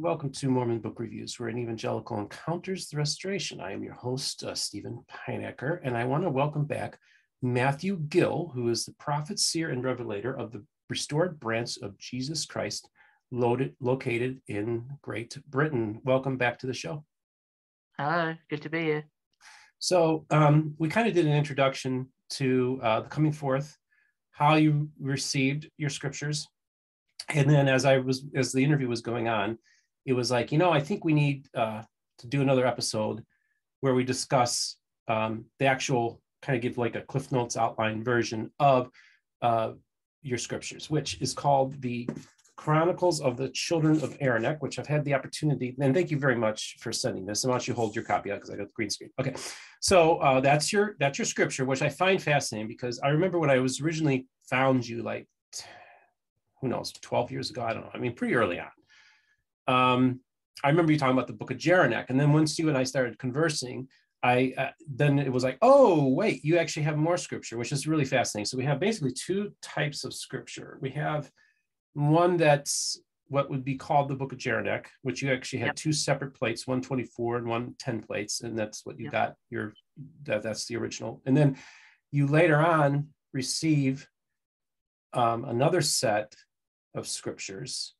Welcome to Mormon Book Reviews, where an evangelical encounters the restoration. I am your host, uh, Stephen Pynakker, and I want to welcome back Matthew Gill, who is the prophet, seer, and revelator of the restored branch of Jesus Christ, loaded, located in Great Britain. Welcome back to the show. Hello, good to be here. So, um, we kind of did an introduction to uh, the coming forth, how you received your scriptures, and then as I was as the interview was going on, it was like, you know, I think we need uh, to do another episode where we discuss um, the actual kind of give like a Cliff Notes outline version of uh, your scriptures, which is called the Chronicles of the Children of Aramec, which I've had the opportunity, and thank you very much for sending this. And why don't you hold your copy out because I got the green screen. Okay, so uh, that's your that's your scripture, which I find fascinating because I remember when I was originally found you like who knows, 12 years ago. I don't know. I mean, pretty early on. Um, I remember you talking about the book of Jeraneck. And then once you and I started conversing, I uh, then it was like, oh, wait, you actually have more scripture, which is really fascinating. So we have basically two types of scripture. We have one that's what would be called the book of Jeraneck, which you actually had yep. two separate plates, 124 and one 10 plates. And that's what you yep. got your, that, that's the original. And then you later on receive um, another set of scriptures.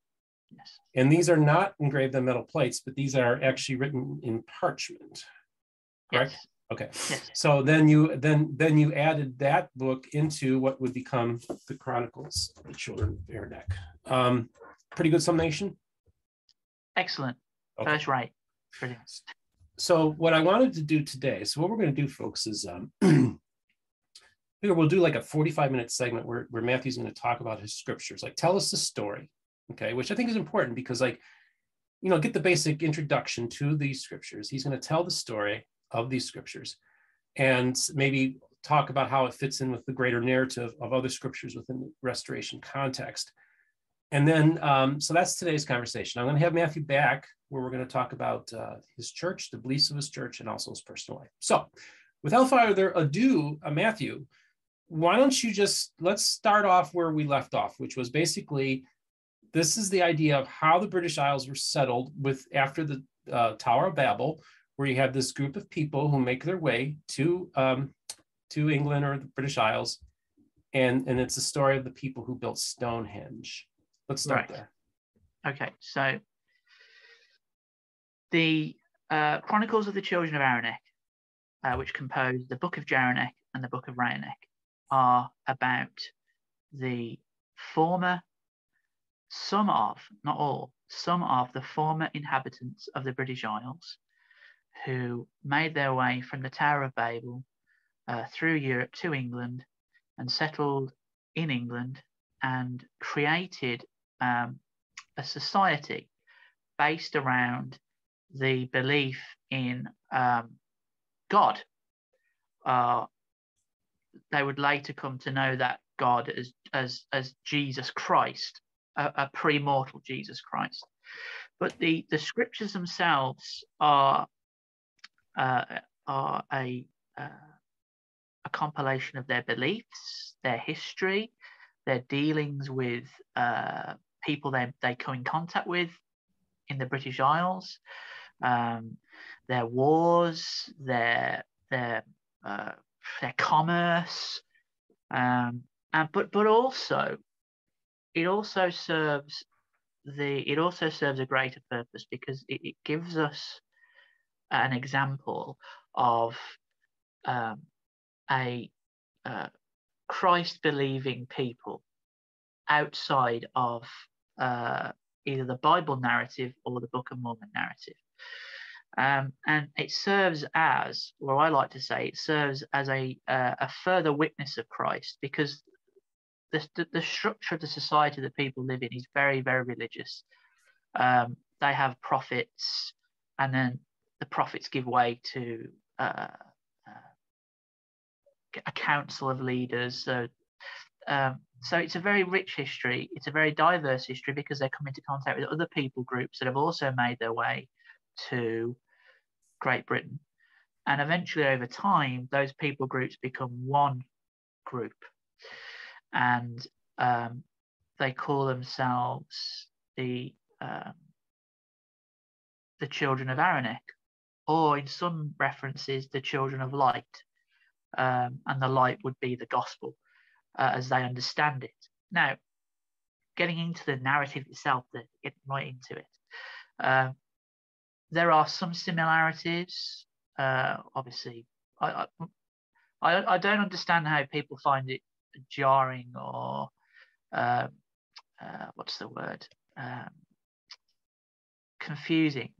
Yes. And these are not engraved on metal plates, but these are actually written in parchment. Correct? Yes. Okay. Yes. So then you then then you added that book into what would become the Chronicles of the Children of Aramec. Um, pretty good summation. Excellent. Okay. That's right. Brilliant. So what I wanted to do today, so what we're going to do, folks, is um, here we'll do like a 45 minute segment where, where Matthew's going to talk about his scriptures, like tell us the story, okay, which I think is important because like, you know, get the basic introduction to these scriptures. He's going to tell the story of these scriptures and maybe talk about how it fits in with the greater narrative of other scriptures within the restoration context. And then, um, so that's today's conversation. I'm going to have Matthew back where we're going to talk about uh, his church, the beliefs of his church, and also his personal life. So, without further ado, uh, Matthew, why don't you just let's start off where we left off, which was basically this is the idea of how the British Isles were settled with after the uh, Tower of Babel, where you have this group of people who make their way to um, to England or the British Isles, and and it's a story of the people who built Stonehenge. Let's start right. there. Okay, so the uh, Chronicles of the Children of Aramec, uh, which compose the Book of Jeraneck and the Book of Rhioneck, are about the former, some of, not all, some of the former inhabitants of the British Isles who made their way from the Tower of Babel uh, through Europe to England and settled in England and created um, a society based around the belief in um, God, uh, they would later come to know that God as as as Jesus Christ, a, a pre-mortal Jesus Christ. But the the scriptures themselves are uh, are a uh, a compilation of their beliefs, their history, their dealings with uh, people they they come in contact with in the British Isles, um, their wars, their their uh, their commerce, um, and but but also it also serves the it also serves a greater purpose because it, it gives us an example of um, a uh, Christ believing people outside of uh, either the Bible narrative or the Book of Mormon narrative. Um, and it serves as, or I like to say, it serves as a, uh, a further witness of Christ because the, the, structure of the society that people live in is very, very religious. Um, they have prophets, and then the prophets give way to uh, uh, a council of leaders. So, um, so it's a very rich history. It's a very diverse history because they come into contact with other people groups that have also made their way to Great Britain. And eventually, over time, those people groups become one group. And um, they call themselves the um, the children of Aaronic, or in some references, the children of light. Um, and the light would be the gospel uh, as they understand it. Now, getting into the narrative itself, getting right into it, uh, there are some similarities. Uh, obviously, I, I, I don't understand how people find it jarring or um, uh, what's the word um, confusing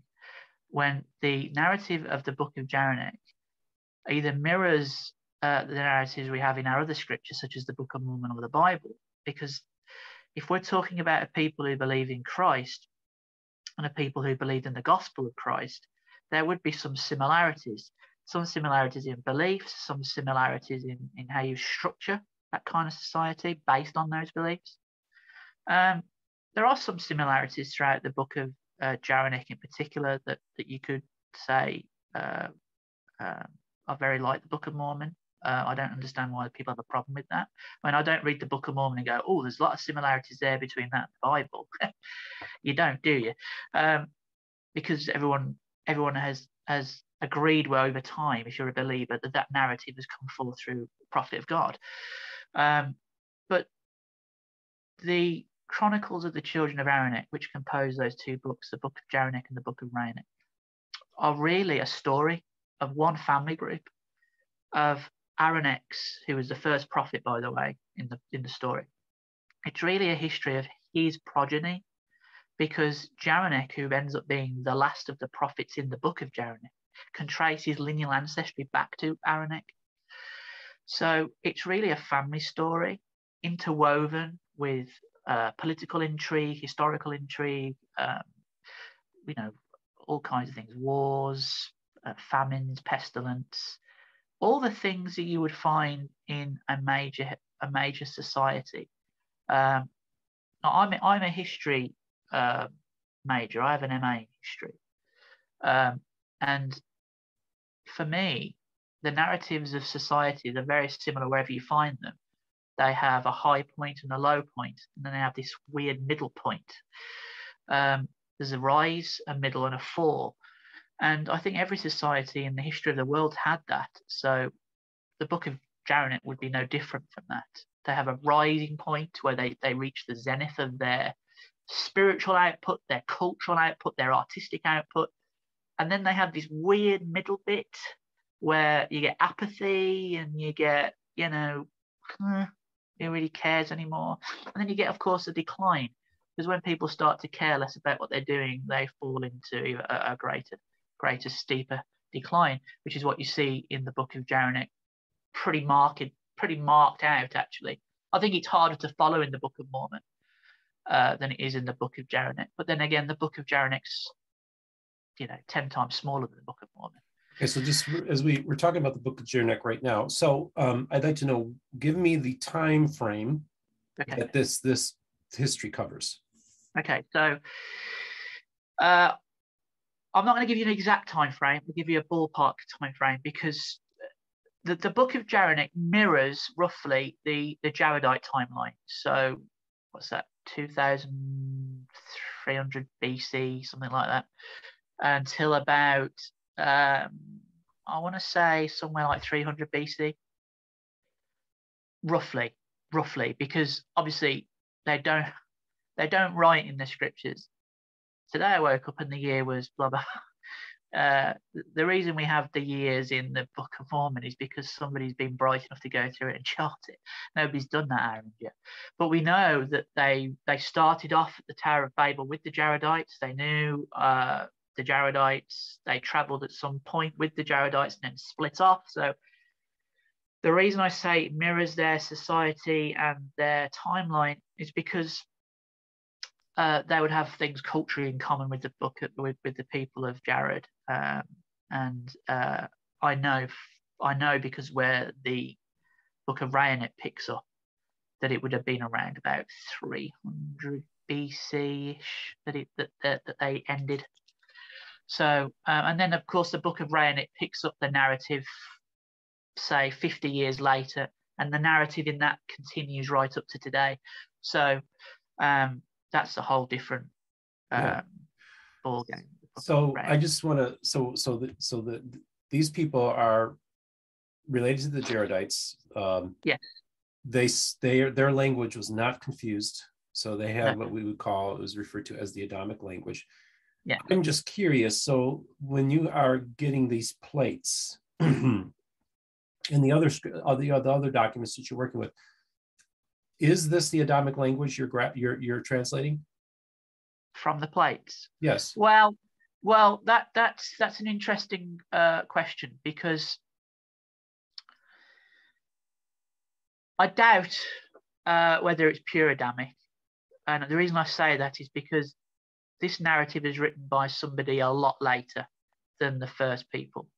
when the narrative of the book of Jeraneck either mirrors uh, the narratives we have in our other scriptures, such as the Book of Mormon or the Bible, because if we're talking about a people who believe in Christ and a people who believe in the gospel of Christ, there would be some similarities. Some similarities in beliefs, some similarities in, in how you structure that kind of society based on those beliefs. Um, there are some similarities throughout the book of uh, in particular that, that you could say uh, uh, are very like the Book of Mormon. Uh, I don't understand why people have a problem with that. I mean, I don't read the Book of Mormon and go, "Oh, there's a lot of similarities there between that and the Bible." you don't, do you? Um, because everyone everyone has has agreed well over time, if you're a believer, that that narrative has come forth through the prophet of God. Um, but the Chronicles of the Children of Aaronic, which compose those two books, the Book of Jeraneck and the Book of Reinick, are really a story of one family group of Aaronix, who was the first prophet, by the way, in the in the story. It's really a history of his progeny, because Jeraneck, who ends up being the last of the prophets in the book of Jeraneck, can trace his lineal ancestry back to Aaronech. So it's really a family story interwoven with uh, political intrigue, historical intrigue, um, you know, all kinds of things, wars, uh, famines, pestilence, all the things that you would find in a major a major society. Um, I'm I'm a history uh, major. I have an MA in history, um, and for me, the narratives of society are very similar wherever you find them they have a high point and a low point, and then they have this weird middle point. Um, there's a rise, a middle, and a fall. And I think every society in the history of the world had that. So the Book of Jeraneck would be no different from that. They have a rising point where they, they reach the zenith of their spiritual output, their cultural output, their artistic output. And then they have this weird middle bit where you get apathy and you get, you know, hmm, who really cares anymore. And then you get, of course, a decline because when people start to care less about what they're doing, they fall into a, a greater, greater, steeper decline, which is what you see in the Book of Jeraneck, pretty marked, pretty marked out actually. I think it's harder to follow in the Book of Mormon uh, than it is in the Book of Jeraneck. But then again, the Book of Jeraneck's, you know, ten times smaller than the Book of Mormon. Okay, so just as we we're talking about the book of Jeraneck right now, so um, I'd like to know, give me the time frame okay. that this this history covers. Okay, so uh, I'm not going to give you an exact time frame. I'll give you a ballpark time frame because the, the book of Jeraneck mirrors roughly the the Jaredite timeline. So what's that? 2,300 BC, something like that, until about um, I want to say somewhere like 300 BC, roughly, roughly, because obviously they don't they don't write in the scriptures. Today I woke up and the year was blah blah. Uh, the reason we have the years in the Book of Mormon is because somebody's been bright enough to go through it and chart it. Nobody's done that, Aaron, yet. But we know that they they started off at the Tower of Babel with the Jaredites. They knew uh, the Jaredites. They traveled at some point with the Jaredites and then split off. So the reason I say it mirrors their society and their timeline is because uh, they would have things culturally in common with the book with, with the people of Jared. Um, and uh, I know I know because where the book of Reinick picks up that it would have been around about 300 BC ish that it that, that, that they ended so, um, and then of course the Book of Rain it picks up the narrative, say 50 years later, and the narrative in that continues right up to today. So um, that's a whole different um, yeah. ball game. So I just want to so so that so that these people are related to the Jaredites. Um, yes. They they their language was not confused, so they have no. what we would call it was referred to as the Adamic language. Yeah. I'm just curious. So when you are getting these plates and the other uh, the, the other documents that you're working with, is this the Adamic language you're you're you're translating? From the plates. Yes. Well, well, that that's that's an interesting uh, question because I doubt uh, whether it's pure Adamic, and the reason I say that is because this narrative is written by somebody a lot later than the first people,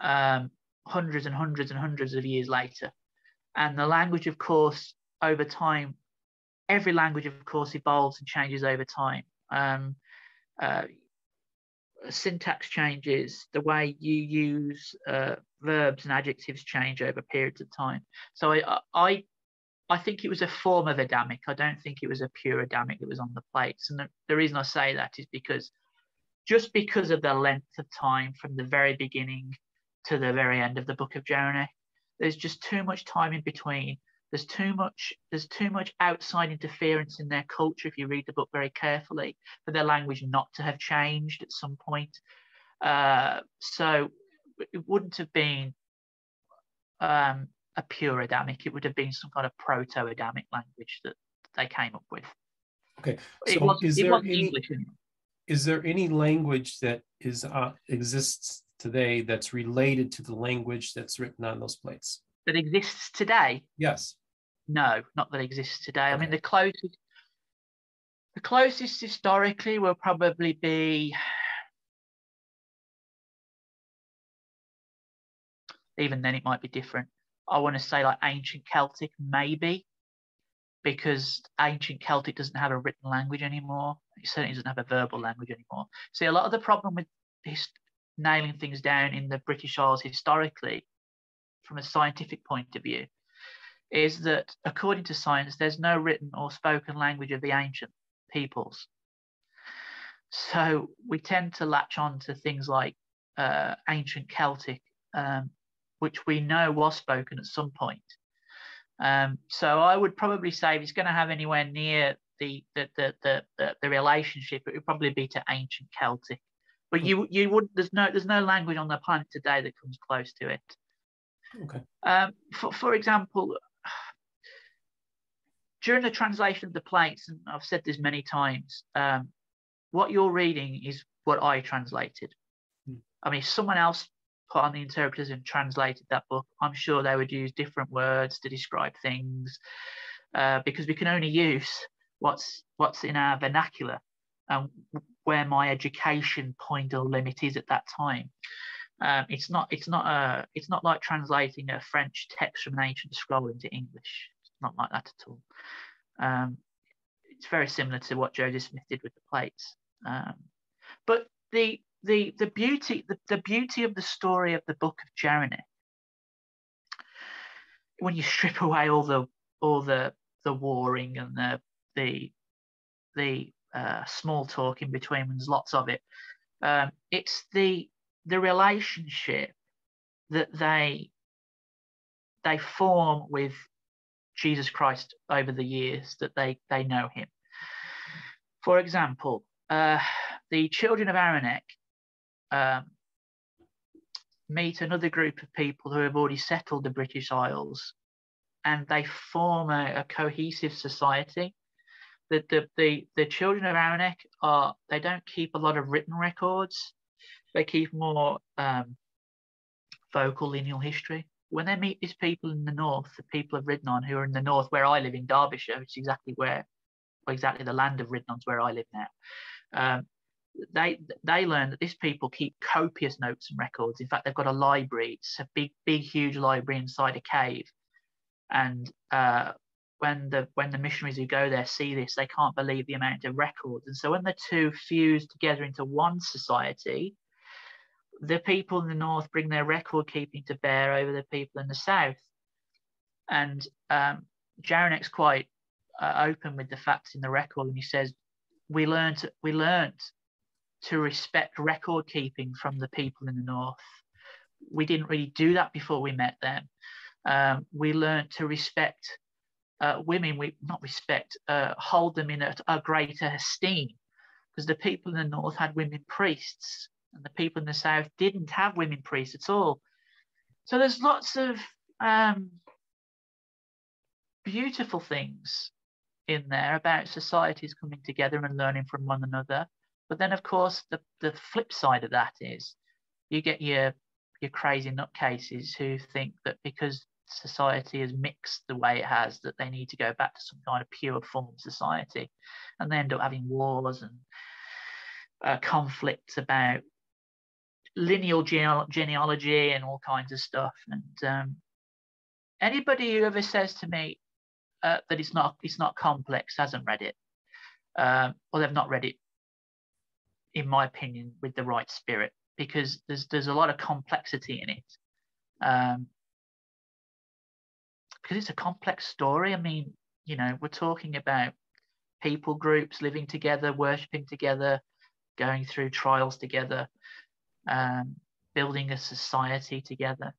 um, hundreds and hundreds and hundreds of years later, and the language, of course, over time, every language, of course, evolves and changes over time. Um, uh, syntax changes, the way you use uh, verbs and adjectives change over periods of time. So I, I, I think it was a form of Adamic. I don't think it was a pure Adamic that was on the plates. And the, the reason I say that is because just because of the length of time from the very beginning to the very end of the book of Jonah, there's just too much time in between there's too much there's too much outside interference in their culture if you read the book very carefully for their language not to have changed at some point uh, so it wouldn't have been um, a pure adamic it would have been some kind of proto-adamic language that they came up with okay so it was, is, there any, is there any language that is uh, exists today that's related to the language that's written on those plates that exists today? Yes. No, not that exists today. Okay. I mean, the closest, the closest historically will probably be. Even then, it might be different. I want to say like ancient Celtic, maybe, because ancient Celtic doesn't have a written language anymore. It certainly doesn't have a verbal language anymore. See, a lot of the problem with his, nailing things down in the British Isles historically from a scientific point of view is that according to science, there's no written or spoken language of the ancient peoples. So we tend to latch on to things like uh, ancient Celtic, um, which we know was spoken at some point. Um, so I would probably say if it's going to have anywhere near the the, the the, the the relationship, it would probably be to ancient Celtic. But you you would there's no there's no language on the planet today that comes close to it. Okay. Um, for, for example, during the translation of the plates, and I've said this many times, um, what you're reading is what I translated. Mm. I mean, if someone else put on the interpreters and translated that book, I'm sure they would use different words to describe things uh, because we can only use what's what's in our vernacular and where my education point or limit is at that time. Um, it's not it's not a it's not like translating a French text from an ancient scroll into English. It's not like that at all. Um, it's very similar to what Joseph Smith did with the plates. Um, but the the the beauty the, the beauty of the story of the book of Jeremy, when you strip away all the all the the warring and the the the uh, small talk in between, there's lots of it. Um, it's the the relationship that they they form with Jesus Christ over the years that they they know him. For example, uh, the children of Aramec um, meet another group of people who have already settled the British Isles, and they form a, a cohesive society. The, the, the, the children of Aramec are they don't keep a lot of written records they keep more um, vocal lineal history. When they meet these people in the north, the people of Rhydnon who are in the north, where I live in Derbyshire, which is exactly where, exactly the land of Rhydnon's where I live now. Um, they they learn that these people keep copious notes and records. In fact, they've got a library. It's a big, big, huge library inside a cave. And uh, when the when the missionaries who go there see this, they can't believe the amount of records. And so when the two fuse together into one society, the people in the north bring their record keeping to bear over the people in the south. And um, Jeraneck's quite uh, open with the facts in the record, and he says, "We learned, we learned to respect record keeping from the people in the north. We didn't really do that before we met them. Um, we learned to respect uh, women, we not respect, uh, hold them in a, a greater esteem, because the people in the north had women priests, and the people in the south didn't have women priests at all. So there's lots of um, beautiful things in there about societies coming together and learning from one another. But then, of course, the, the flip side of that is you get your your crazy nutcases who think that because society has mixed the way it has, that they need to go back to some kind of pure form of society, and they end up having wars and uh, conflicts about lineal gene- genealogy and all kinds of stuff. And um, anybody who ever says to me uh, that it's not it's not complex hasn't read it, um, or they've not read it, in my opinion, with the right spirit, because there's there's a lot of complexity in it. Um, because it's a complex story. I mean, you know, we're talking about people groups living together, worshiping together, going through trials together, um, building a society together.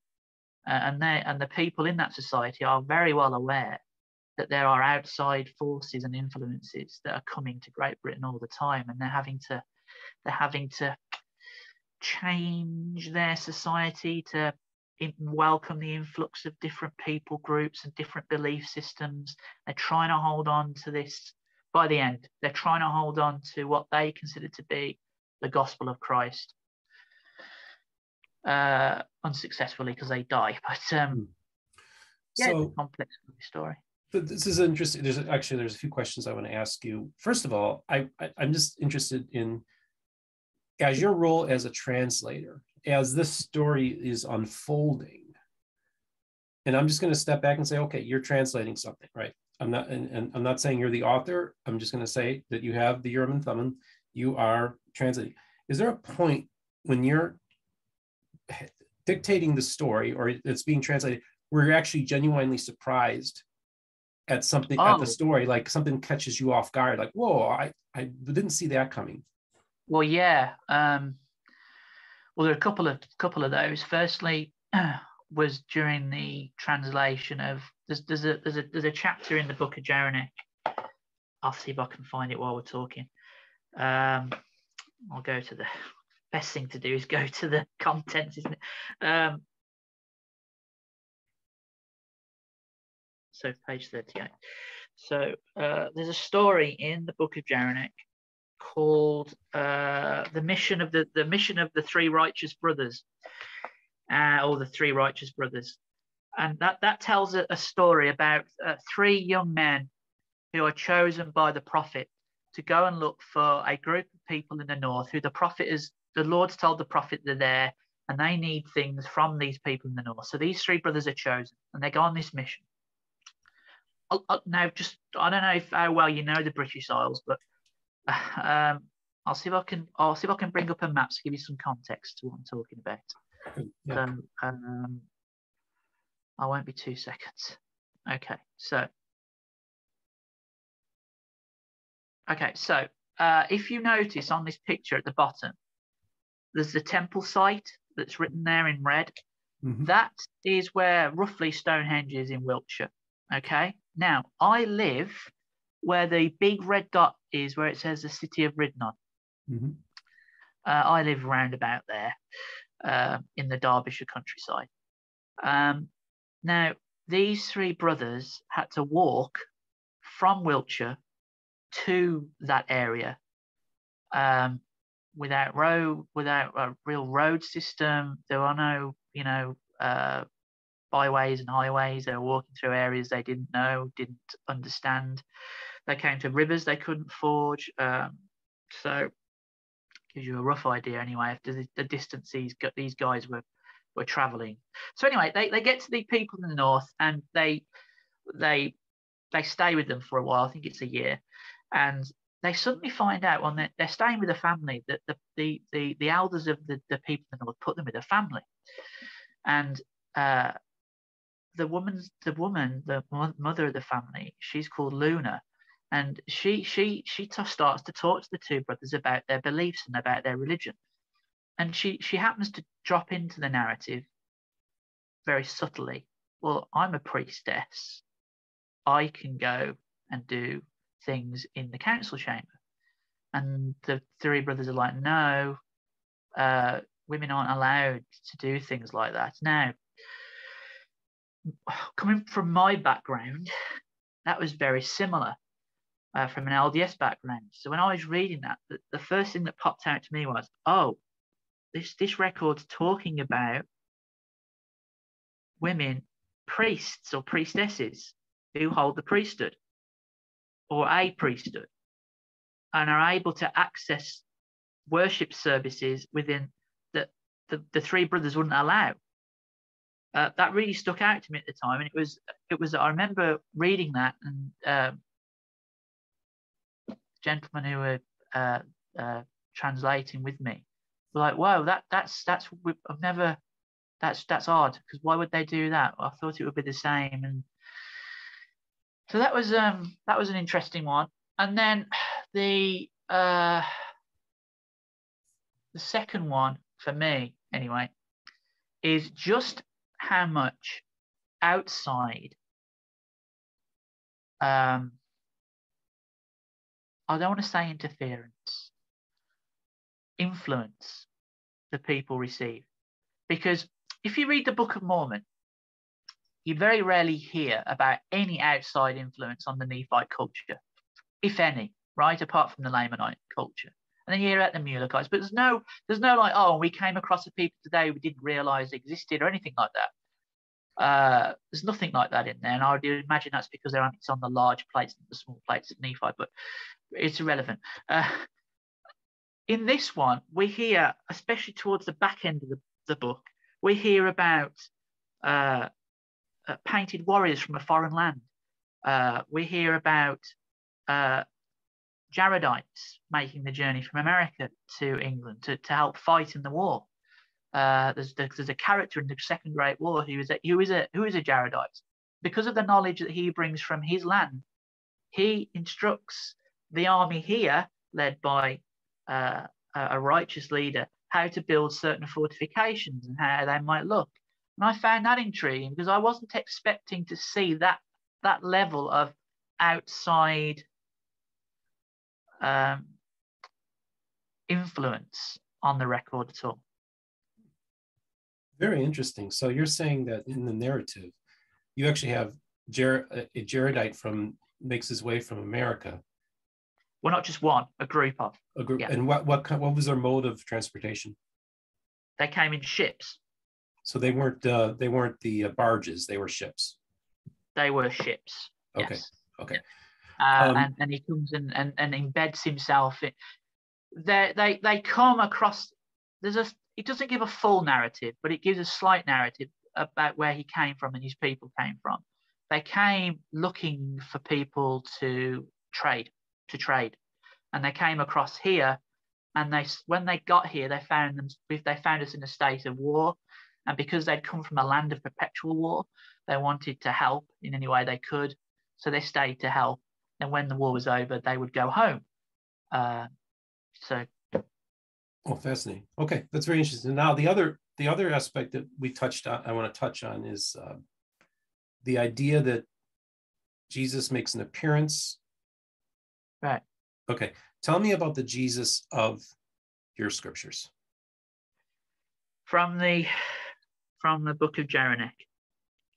Uh, and they and the people in that society are very well aware that there are outside forces and influences that are coming to Great Britain all the time, and they're having to they're having to change their society to welcome the influx of different people groups and different belief systems. They're trying to hold on to this. By the end, they're trying to hold on to what they consider to be the gospel of Christ uh, unsuccessfully because they die. But um, hmm. yeah, so, it's a complex story. But this is interesting. There's actually there's a few questions I want to ask you. First of all, I, I I'm just interested in as your role as a translator, as this story is unfolding. And I'm just going to step back and say, okay, you're translating something, right? I'm not, and, and I'm not saying you're the author. I'm just going to say that you have the Urim and Thummim. You are translating. Is there a point when you're dictating the story or it's being translated where you're actually genuinely surprised at something oh. at the oh. story like something catches you off guard like whoa i i didn't see that coming well yeah um well there are a couple of couple of those firstly was during the translation of there's there's a there's a there's a chapter in the book of Jeremiah. I'll see if I can find it while we're talking. Um, I'll go to the best thing to do is go to the contents, isn't it? Um, so page 38. So uh, there's a story in the book of Jeremiah called uh, the mission of the the mission of the three righteous brothers, uh, or the three righteous brothers, and that that tells a, a story about uh, three young men who are chosen by the prophet to go and look for a group of people in the north who the prophet is the Lord's told the prophet they're there and they need things from these people in the north. So these three brothers are chosen and they go on this mission. Now, just I don't know if how well you know the British Isles, but um, I'll see if I can. I'll see if I can bring up a map to give you some context to what I'm talking about. Yeah. So um, I won't be two seconds. Okay, so okay, so uh, if you notice on this picture at the bottom, there's the temple site that's written there in red. Mm-hmm. That is where roughly Stonehenge is in Wiltshire. Okay. Now I live where the big red dot is, where it says the city of Ridnon. Mm-hmm. Uh, I live around about there uh, in the Derbyshire countryside. Um, now, these three brothers had to walk from Wiltshire to that area um, without road, without a real road system. There are no, you know, uh, byways and highways. They were walking through areas they didn't know, didn't understand. They came to rivers they couldn't forge. Um, so gives you a rough idea anyway of the, the distance these these guys were were traveling. So anyway, they, they get to the people in the north and they they they stay with them for a while. I think it's a year, and they suddenly find out when they're, they're staying with a family that the, the, the, the elders of the, the people in the north put them with a family. And uh, the woman's the woman, the mother of the family, she's called Luna, and she she she t- starts to talk to the two brothers about their beliefs and about their religion, and she she happens to drop into the narrative very subtly. Well, I'm a priestess. I can go and do things in the council chamber. And the three brothers are like, no, uh, women aren't allowed to do things like that. Now, coming from my background, that was very similar uh, from an LDS background. So when I was reading that, the, the first thing that popped out to me was, oh, this this record's talking about women priests or priestesses who hold the priesthood or a priesthood and are able to access worship services within that the, the three brothers wouldn't allow. Uh, that really stuck out to me at the time, and it was it was I remember reading that and um, gentlemen who were uh, uh, translating with me were like, "Wow, that that's that's I've never that's that's odd because why would they do that? I thought it would be the same." And so that was um that was an interesting one. And then the uh the second one for me anyway is just how much outside um I don't want to say interference influence the people receive because if you read the Book of Mormon you very rarely hear about any outside influence on the Nephite culture, if any, right? Apart from the Lamanite culture. And then you hear about the Mulekites, but there's no, there's no like, oh, we came across a people today we didn't realize existed or anything like that. Uh, there's nothing like that in there, and I would imagine that's because they're on, it's on the large plates the small plates of Nephi, but it's irrelevant. Uh, in this one, we hear, especially towards the back end of the, the book, we hear about uh, uh, painted warriors from a foreign land. Uh, we hear about uh, Jaredites making the journey from America to England to, to help fight in the war. Uh, there's, there's a character in the Second Great War who is a, who is a who is a Jaredite. Because of the knowledge that he brings from his land, he instructs the army here, led by uh, a righteous leader, how to build certain fortifications and how they might look. And I found that intriguing because I wasn't expecting to see that that level of outside um, influence on the record at all. Very interesting. So you're saying that in the narrative, you actually have Jer- a Jaredite from makes his way from America. Well, not just one, a group of. A group. Yeah. And what what what was their mode of transportation? They came in ships. So they weren't uh, they weren't the uh, barges; they were ships. They were ships. Okay. Yes. Okay. Uh, um, and, and he comes and, and, and embeds himself in. They they they come across. There's a. It doesn't give a full narrative, but it gives a slight narrative about where he came from and his people came from. They came looking for people to trade, to trade, and they came across here. And they, when they got here, they found them. They found us in a state of war and because they'd come from a land of perpetual war, they wanted to help in any way they could. So they stayed to help. And when the war was over, they would go home. Uh, so. Oh, fascinating. Okay, that's very interesting. Now, the other the other aspect that we touched on, I want to touch on is uh, the idea that Jesus makes an appearance. Right. Okay. Tell me about the Jesus of your scriptures. From the from the book of Jeraneck.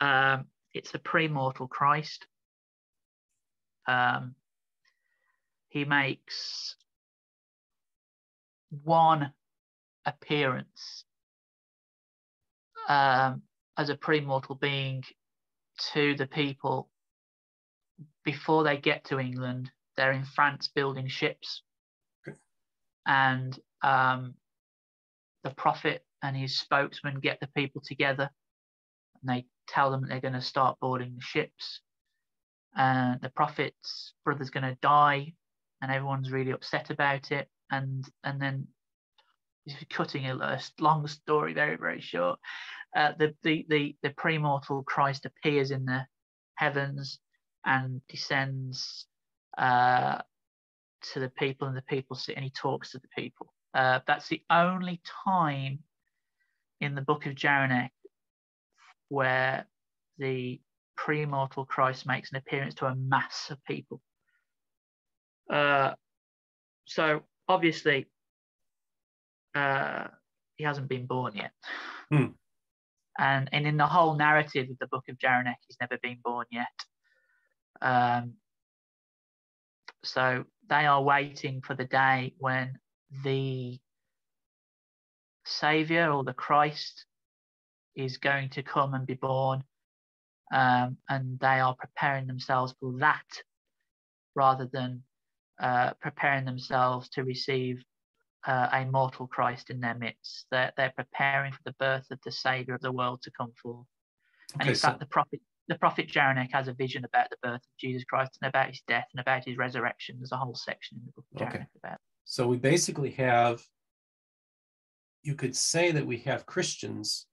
Um, it's a pre-mortal Christ. Um, he makes one appearance um, as a pre-mortal being to the people before they get to England. They're in France building ships, okay. and um, the prophet and his spokesman get the people together and they tell them they're going to start boarding the ships. The prophet's brother's going to die, and everyone's really upset about it. And and then cutting a long story very very short. Uh, the, the the the premortal Christ appears in the heavens and descends uh, to the people, and the people sit and he talks to the people. Uh, that's the only time in the book of Jeraneck where the pre-mortal Christ makes an appearance to a mass of people. Uh, so obviously, uh, he hasn't been born yet. Hmm. And, and in the whole narrative of the book of Jeraneck, he's never been born yet. Um, so they are waiting for the day when the Savior or the Christ is going to come and be born. Um, and they are preparing themselves for that rather than uh, preparing themselves to receive uh, a mortal Christ in their midst. They're, they're preparing for the birth of the Savior of the world to come forth. And okay, in so... fact, the prophet the prophet Jeraneck has a vision about the birth of Jesus Christ and about his death and about his resurrection. There's a whole section in the book of okay. about. So we basically have, you could say that we have Christians.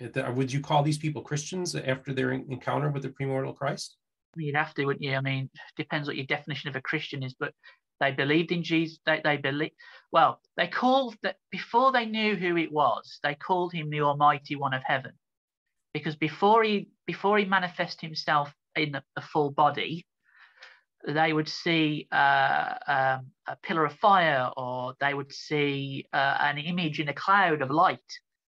Would you call these people Christians after their encounter with the premortal Christ? You'd have to, wouldn't you? I mean, depends what your definition of a Christian is, but they believed in Jesus. They, they believe. Well, they called that before they knew who it was. They called him the Almighty One of Heaven, because before he before he manifested himself in the, the full body, they would see uh, um, a pillar of fire, or they would see uh, an image in a cloud of light.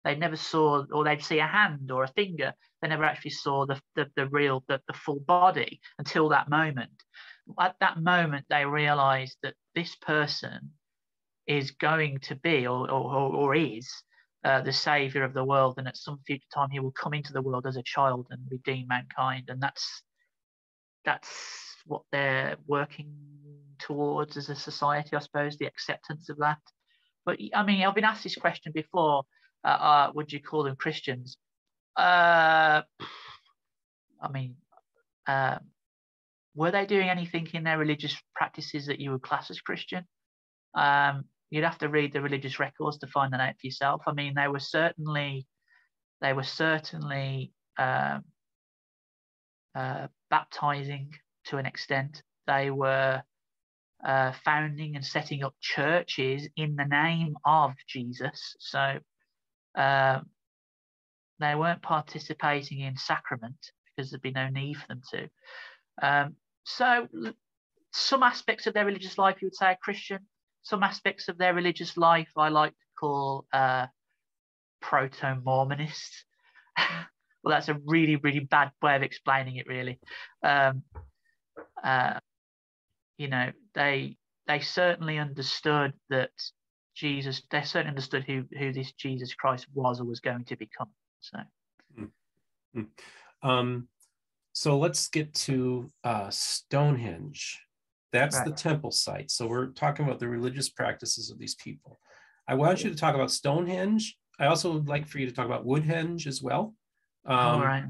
They never saw, or they'd see a hand or a finger. They never actually saw the the, the real the, the full body until that moment. At that moment they realize that this person is going to be or, or, or is uh, the savior of the world and at some future time he will come into the world as a child and redeem mankind. And that's that's what they're working towards as a society i suppose the acceptance of that. But i mean i've been asked this question before uh, uh, would you call them christians uh, i mean um, were they doing anything in their religious practices that you would class as Christian? Um, you'd have to read the religious records to find that out for yourself. I mean, they were certainly, they were certainly um, uh, baptizing to an extent. They were uh, founding and setting up churches in the name of Jesus. So uh, they weren't participating in sacrament because there'd be no need for them to. Um, so some aspects of their religious life you would say are Christian. Some aspects of their religious life I like to call uh, proto-Mormonist. well, that's a really, really bad way of explaining it, really. Um, uh, you know, they they certainly understood that Jesus. They certainly understood who who this Jesus Christ was or was going to become. So. Mm-hmm. Um, so let's get to uh, Stonehenge. That's right. the temple site. So we're talking about the religious practices of these people. I want you to talk about Stonehenge. I also would like for you to talk about Woodhenge as well. Um, All right.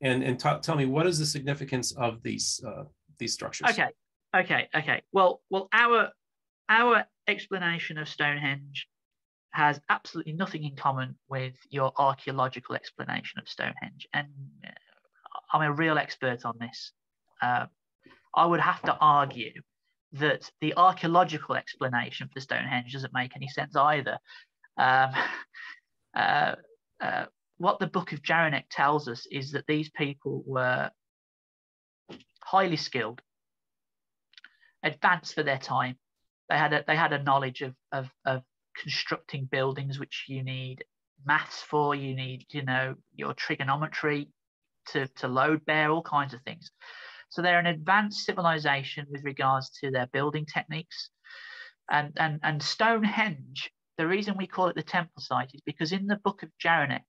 And and t- tell me what is the significance of these uh, these structures? Okay. Okay. Okay. Well, well, our our explanation of Stonehenge has absolutely nothing in common with your archaeological explanation of Stonehenge, and uh, I'm a real expert on this. Uh, I would have to argue that the archaeological explanation for Stonehenge doesn't make any sense either. Um, uh, uh, what the Book of Jeraneck tells us is that these people were highly skilled, advanced for their time. They had a, they had a knowledge of, of, of constructing buildings, which you need maths for. You need, you know, your trigonometry to, to load bear, all kinds of things. So they're an advanced civilization with regards to their building techniques. And, and, and Stonehenge, the reason we call it the temple site is because in the book of Jeraneck,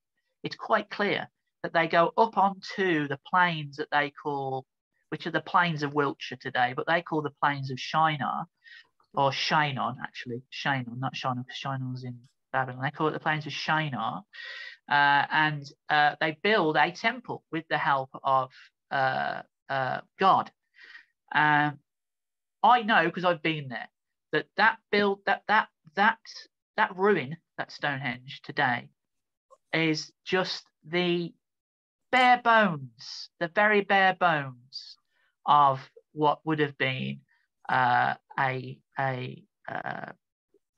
it's quite clear that they go up onto the plains that they call, which are the plains of Wiltshire today, but they call the plains of Shinar, or Shinon, actually, Shinon, not Shinar, because Shinon's in Babylon. They call it the plains of Shinar uh, and uh, they build a temple with the help of uh, uh God. Um, I know because I've been there that that build that that that that ruin that Stonehenge today is just the bare bones, the very bare bones of what would have been uh, a a uh,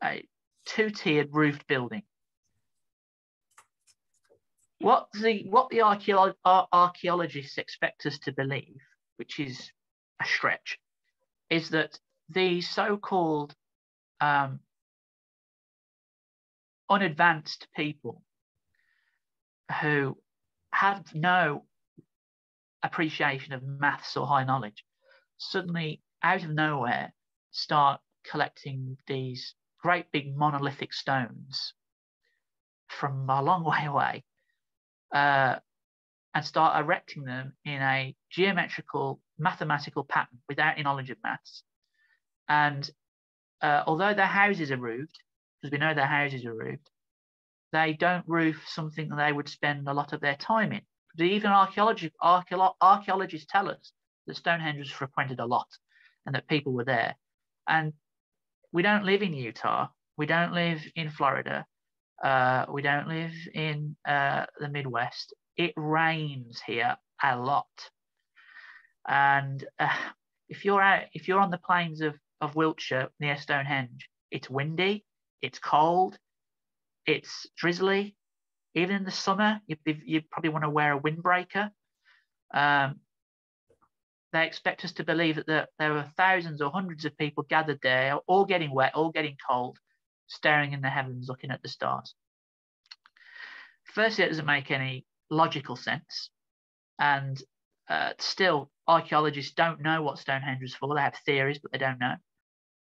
a two-tiered roofed building. What the what the archaeologists expect us to believe, which is a stretch, is that the so-called um, unadvanced people who have no appreciation of maths or high knowledge suddenly out of nowhere start collecting these great big monolithic stones from a long way away uh, and start erecting them in a geometrical mathematical pattern without any knowledge of maths and uh, although their houses are roofed because we know their houses are roofed they don't roof something that they would spend a lot of their time in even archaeology, archaeologists tell us that Stonehenge was frequented a lot and that people were there. And we don't live in Utah. We don't live in Florida. Uh, we don't live in uh, the Midwest. It rains here a lot. And uh, if you're out, if you're on the plains of, of Wiltshire near Stonehenge, it's windy, it's cold, it's drizzly, even in the summer, you, you probably want to wear a windbreaker. Um, they expect us to believe that there, were thousands or hundreds of people gathered there, all getting wet, all getting cold, staring in the heavens, looking at the stars. Firstly, it doesn't make any logical sense. And uh, still, archaeologists don't know what Stonehenge was for. They have theories, but they don't know.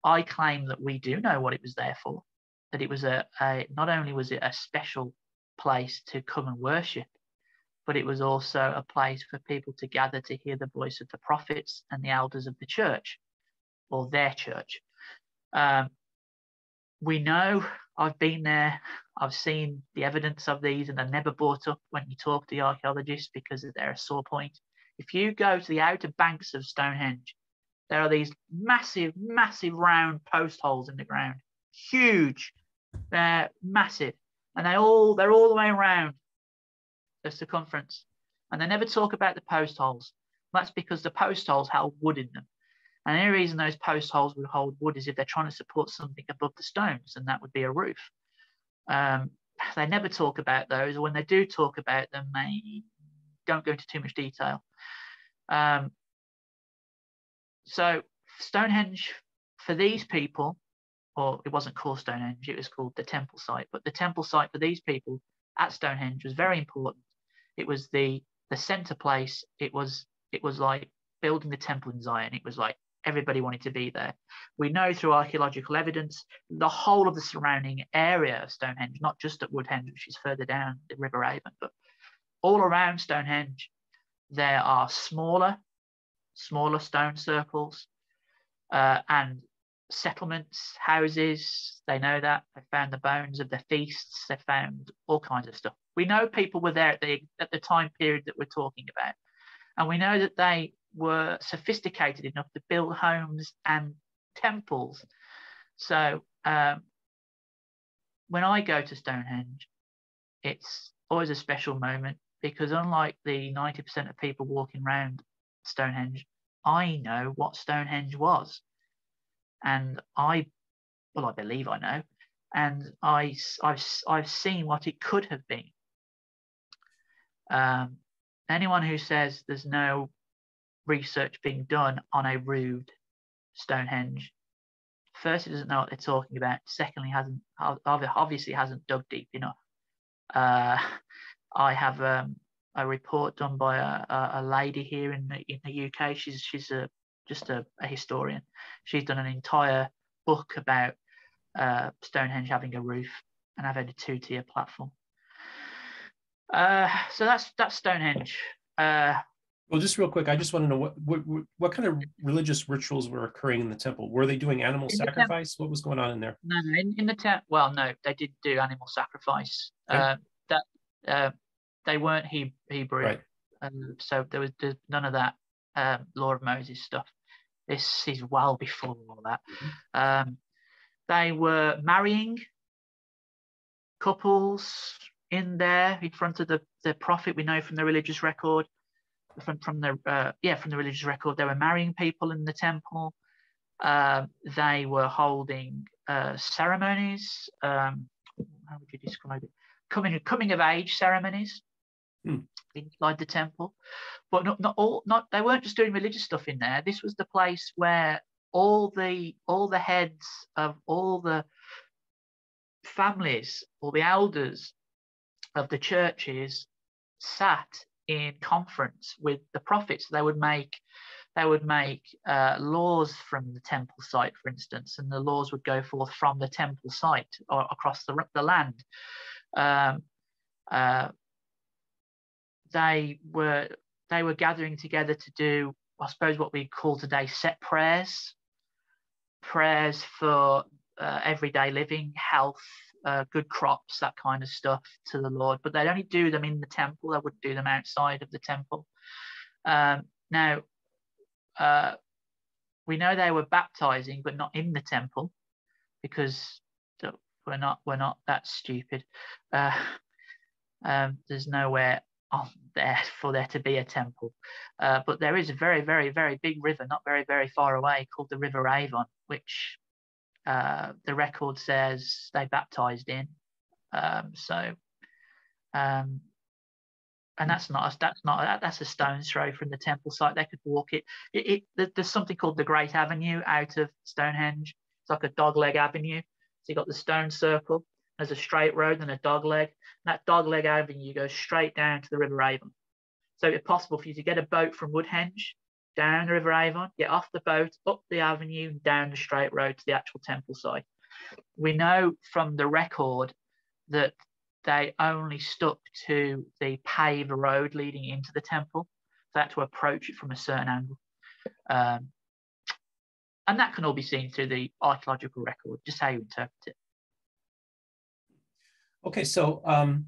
I claim that we do know what it was there for. That it was a, a not only was it a special place to come and worship, but it was also a place for people to gather to hear the voice of the prophets and the elders of the church or their church. Um, we know I've been there, I've seen the evidence of these, and they're never brought up when you talk to the archaeologists because they're a sore point. If you go to the outer banks of Stonehenge, there are these massive, massive round post holes in the ground, huge, they're massive and they all they're all the way around the circumference, and they never talk about the post holes. That's because the post holes held wood in them, and the only reason those post holes would hold wood is if they're trying to support something above the stones, and that would be a roof. Um, they never talk about those, or when they do talk about them, they don't go into too much detail. Um, so Stonehenge for these people or it wasn't called Stonehenge, it was called the temple site. But the temple site for these people at Stonehenge was very important. It was the the center place. It was it was like building the temple in Zion. It was like everybody wanted to be there. We know through archaeological evidence the whole of the surrounding area of Stonehenge, not just at Woodhenge, which is further down the River Avon, but all around Stonehenge, there are smaller, smaller stone circles, uh, and settlements, houses. They know that. They found the bones of the feasts. They found all kinds of stuff. We know people were there at the at the time period that we're talking about, and we know that they were sophisticated enough to build homes and temples. So um, when I go to Stonehenge, it's always a special moment because unlike the 90% of people walking around Stonehenge, I know what Stonehenge was and I, well, I believe I know, and I, I've, I've seen what it could have been. Um, anyone who says there's no research being done on a rude Stonehenge, firstly doesn't know what they're talking about. Secondly, hasn't obviously hasn't dug deep enough. Uh, I have um, a report done by a, a, lady here in the in the UK. She's she's a just a, a historian. She's done an entire book about uh, Stonehenge having a roof and having a two-tier platform. Uh, so that's that's Stonehenge. Uh, well, just real quick, I just want to know what, what what kind of religious rituals were occurring in the temple. Were they doing animal sacrifice? What was going on in there? No, no, in, in the temple. Well, no, they did do animal sacrifice. Okay. Uh, that uh, they weren't he- Hebrew, right. um, so there was none of that um, law of Moses stuff. This is well before all that. Mm-hmm. Um, they were marrying couples in there in front of the, the prophet. We know from the religious record, from from the uh, yeah from the religious record, they were marrying people in the temple. Um, they were holding uh, ceremonies. Um, how would you describe it? Coming coming of age ceremonies Hmm. inside the temple, but not not all. Not they weren't just doing religious stuff in there. This was the place where all the all the heads of all the families or the elders of the churches sat in conference with the prophets. They would make they would make uh, laws from the temple site, for instance, and the laws would go forth from the temple site or across the, the land. Um, uh, they were they were gathering together to do, I suppose, what we call today set prayers, prayers for uh, everyday living, health, uh, good crops, that kind of stuff to the Lord. But they'd only do them in the temple. They wouldn't do them outside of the temple. Um, now, uh, we know they were baptizing, but not in the temple, because we're not we're not that stupid. Uh, um, there's nowhere on there for there to be a temple, uh, but there is a very very very big river, not very very far away, called the River Avon, which uh, the record says they baptized in. Um, so, um, and that's not that's not that, that's a stone's throw from the temple site. They could walk it. It, it. There's something called the Great Avenue out of Stonehenge. It's like a dogleg avenue. So you got the stone circle. There's a straight road and a dog dogleg. That dogleg avenue goes straight down to the River Avon. So it's possible for you to get a boat from Woodhenge down the River Avon, get off the boat, up the avenue, down the straight road to the actual temple site. We know from the record that they only stuck to the paved road leading into the temple. So had to approach it from a certain angle. Um, and that can all be seen through the archaeological record, just how you interpret it. Okay, so um,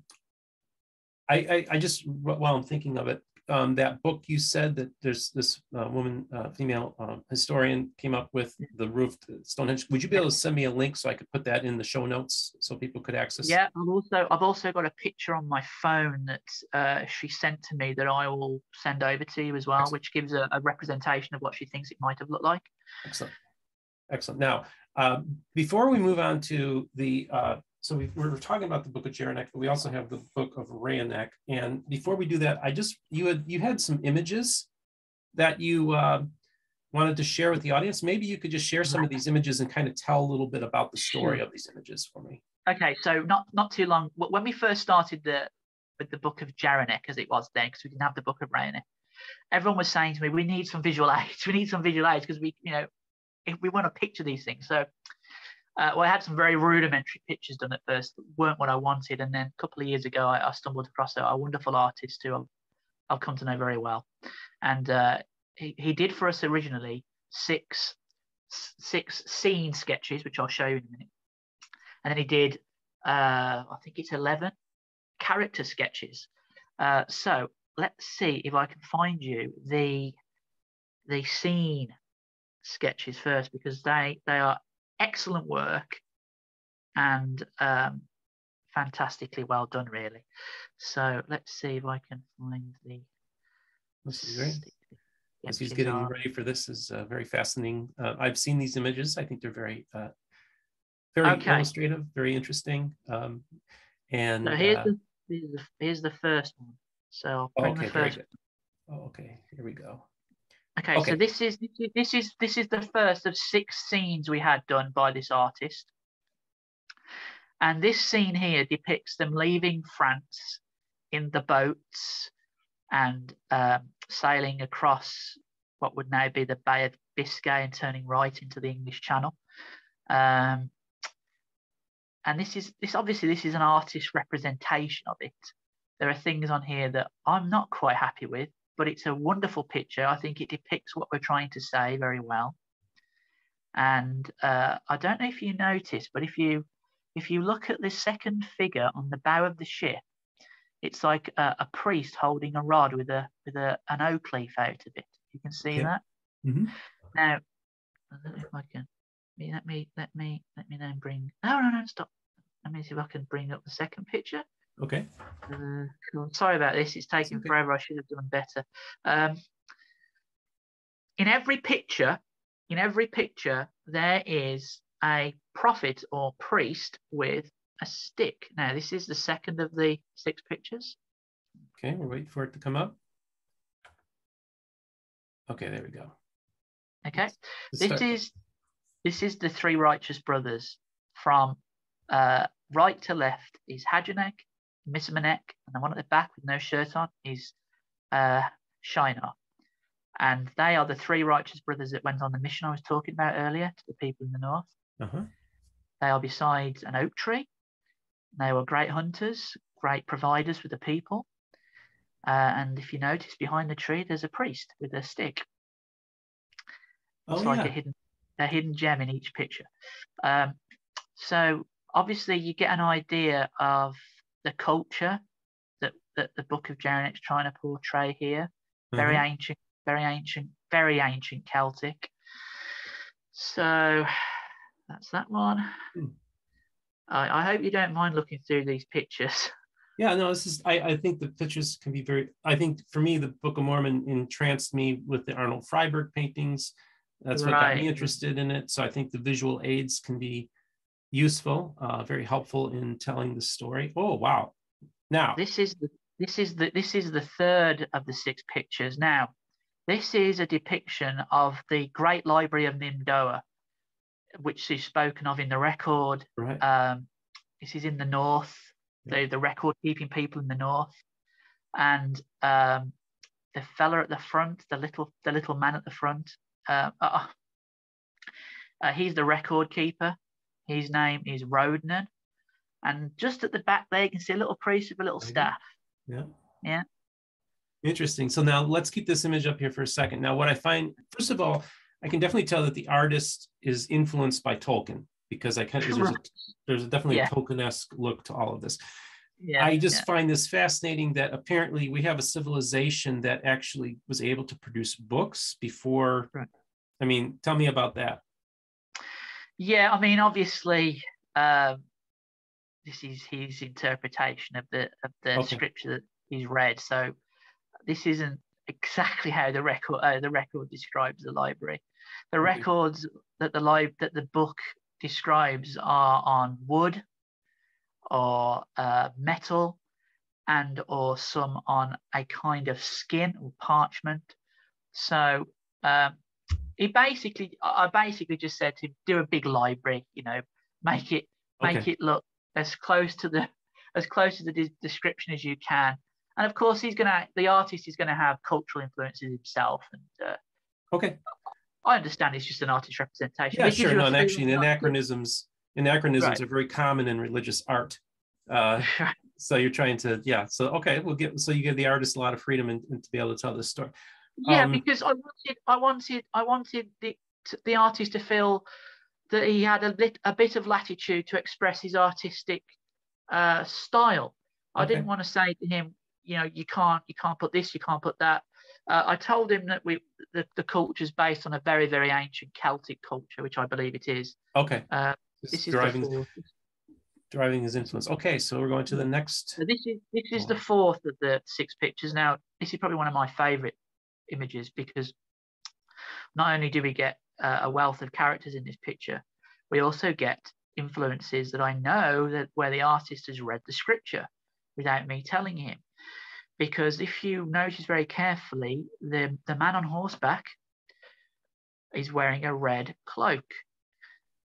I, I, I, just, while I'm thinking of it, um, that book you said that there's this uh, woman, uh, female uh, historian came up with the roof Stonehenge. Would you be able to send me a link so I could put that in the show notes so people could access? Yeah, I've also I've also got a picture on my phone that uh, she sent to me that I will send over to you as well, Excellent. which gives a, a, representation of what she thinks it might have looked like. Excellent, excellent. Now, um, before we move on to the uh, so we, are talking about the book of Jeraneck, but we also have the book of Raineach. And before we do that, I just you had you had some images that you uh, wanted to share with the audience. Maybe you could just share some of these images and kind of tell a little bit about the story of these images for me. Okay, so not not too long when we first started the with the book of Jeraneck, as it was then, because we didn't have the book of Raineach, everyone was saying to me, "We need some visual aids. We need some visual aids because we, you know, if we want to picture these things." So uh, well, I had some very rudimentary pictures done at first that weren't what I wanted. And then a couple of years ago, I, I stumbled across a, a, wonderful artist who I've, I've, come to know very well. And uh, he, he did for us originally six, six scene sketches, which I'll show you in a minute. And then he did, uh, I think it's 11 character sketches. Uh, so let's see if I can find you the, the scene sketches first because they, they are excellent work and um, fantastically well done, really. So let's see if I can find the. This is great. As he's getting ready for this is uh, very fascinating. Uh, I've seen these images. I think they're very, uh, very okay. illustrative, very interesting. Um, and so here's, uh, the, here's, the, here's the first one. So I'll bring okay, the first. Oh, okay, here we go. Okay, okay, so this is this is this is the first of six scenes we had done by this artist. And this scene here depicts them leaving France in the boats and um, sailing across what would now be the Bay of Biscay and turning right into the English Channel. Um, and this is this obviously this is an artist representation of it. There are things on here that I'm not quite happy with but it's a wonderful picture. I think it depicts what we're trying to say very well. And uh, I don't know if you notice, but if you if you look at the second figure on the bow of the ship, it's like a, a priest holding a rod with a with a, an oak leaf out of it. You can see yeah. that. Mm-hmm. Now, I don't know if I can. Let me let me let me then bring. No, no, no, stop. Let me see if I can bring up the second picture. Okay. Uh, cool. Sorry about this. It's taking okay. forever. I should have done better. Um, in every picture, in every picture there is a prophet or priest with a stick. Now, this is the second of the six pictures. Okay, we'll wait for it to come up. Okay, there we go. Okay, Let's this start. is this is the three righteous brothers from uh, right to left is Hajanek, Mismanek, and the one at the back with no shirt on is uh, Shinar. And they are the three righteous brothers that went on the mission I was talking about earlier to the people in the north. Uh-huh. They are beside an oak tree. They were great hunters, great providers for the people. Uh, and if you notice behind the tree, there's a priest with a stick. It's Oh, like yeah. a hidden a hidden gem in each picture. Um, so obviously you get an idea of the culture that, that the Book of Jeraneck's trying to portray here. Very Mhm. ancient, very ancient, very ancient Celtic. So that's that one. Hmm. I, I hope you don't mind looking through these pictures. Yeah, no, this is, I, I think the pictures can be very, I think for me, the Book of Mormon entranced me with the Arnold Friberg paintings. That's what got me interested in it. So I think the visual aids can be useful, uh, very helpful in telling the story. Oh, wow. Now, This is the this is the this is the third of the six pictures. Now, this is a depiction of the Great Library of Nimdoa, which is spoken of in the record. right, Um, this is in the north, the the record keeping people in the north, and um, the fella at the front, the little the little man at the front, uh, uh, uh, he's the record keeper. His name is Rodnan. And just at the back there, you can see a little priest with a little staff. yeah. Yeah. Interesting. So now let's keep this image up here for a second. Now, what I find, first of all, I can definitely tell that the artist is influenced by Tolkien because I kind of, there's, a, there's definitely Yeah. a Tolkien-esque look to all of this. Yeah. I just yeah. find this fascinating that apparently we have a civilization that actually was able to produce books before. Right. I mean, tell me about that. Yeah, I mean, obviously, um, this is his interpretation of the of the Okay. scripture that he's read. So this isn't exactly how the record uh, the record describes the library. The Okay. records that the lib that the book describes are on wood or uh, metal and or some on a kind of skin or parchment. So um, he basically, I basically just said to him, do a big library, you know, make it make Okay. it look as close to the as close to the de- description as you can. And of course, he's gonna the artist is gonna have cultural influences himself. And uh, Okay. I understand it's just an artist representation. Yeah, sure. No, and actually, anachronisms anachronisms Right. are very common in religious art. Uh, so you're trying to, yeah. So okay, we'll get. So you give the artist a lot of freedom and, and to be able to tell this story. Yeah, Um, because I wanted, I wanted, I wanted the the artist to feel that he had a bit a bit of latitude to express his artistic uh, style. I Okay. didn't want to say to him, you know, you can't, you can't put this, you can't put that. Uh, I told him that we the, the culture is based on a very very ancient Celtic culture, which I believe it is. Okay. Uh, This is driving the driving his influence. Okay, so we're going to the next. So this is this is the fourth of the six pictures. Now, this is probably one of my favourite images because not only do we get uh, a wealth of characters in this picture, we also get influences that I know that where the artist has read the scripture without me telling him. Because if you notice very carefully, the, the man on horseback is wearing a red cloak,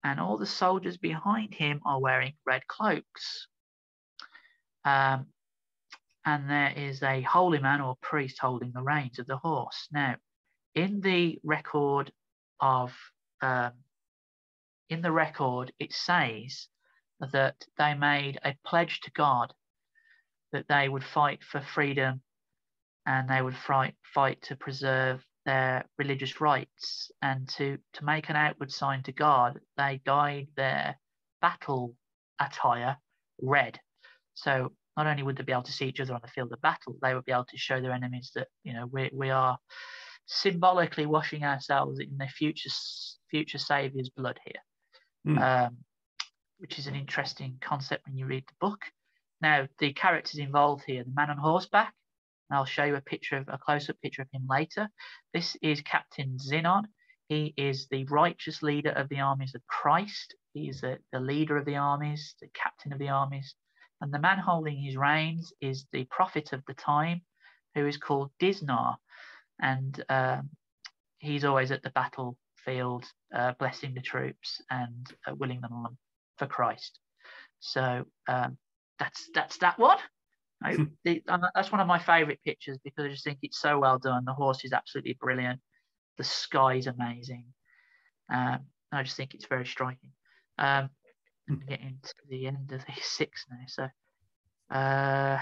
and all the soldiers behind him are wearing red cloaks. Um, and there is a holy man or priest holding the reins of the horse. Now, in the record of um, in the record, it says that they made a pledge to God that they would fight for freedom and they would fight fight to preserve their religious rights and to to make an outward sign to God. They dyed their battle attire red. So not only would they be able to see each other on the field of battle, they would be able to show their enemies that you know we we are symbolically washing ourselves in their future future savior's blood here, Hmm. um, which is an interesting concept when you read the book. Now the characters involved here, the man on horseback, and I'll show you a picture of a close-up picture of him later. This is Captain Xenon. He is the righteous leader of the armies of Christ. He is the, the leader of the armies, the captain of the armies. And the man holding his reins is the prophet of the time, who is called Disnar. And um, he's always at the battlefield, uh, blessing the troops and uh, willing them on for Christ. So um, that's that's that one. I, the, that's one of my favourite pictures because I just think it's so well done. The horse is absolutely brilliant. The sky is amazing. Um, I just think it's very striking. Um, I'm getting to the end of the six now. So, uh,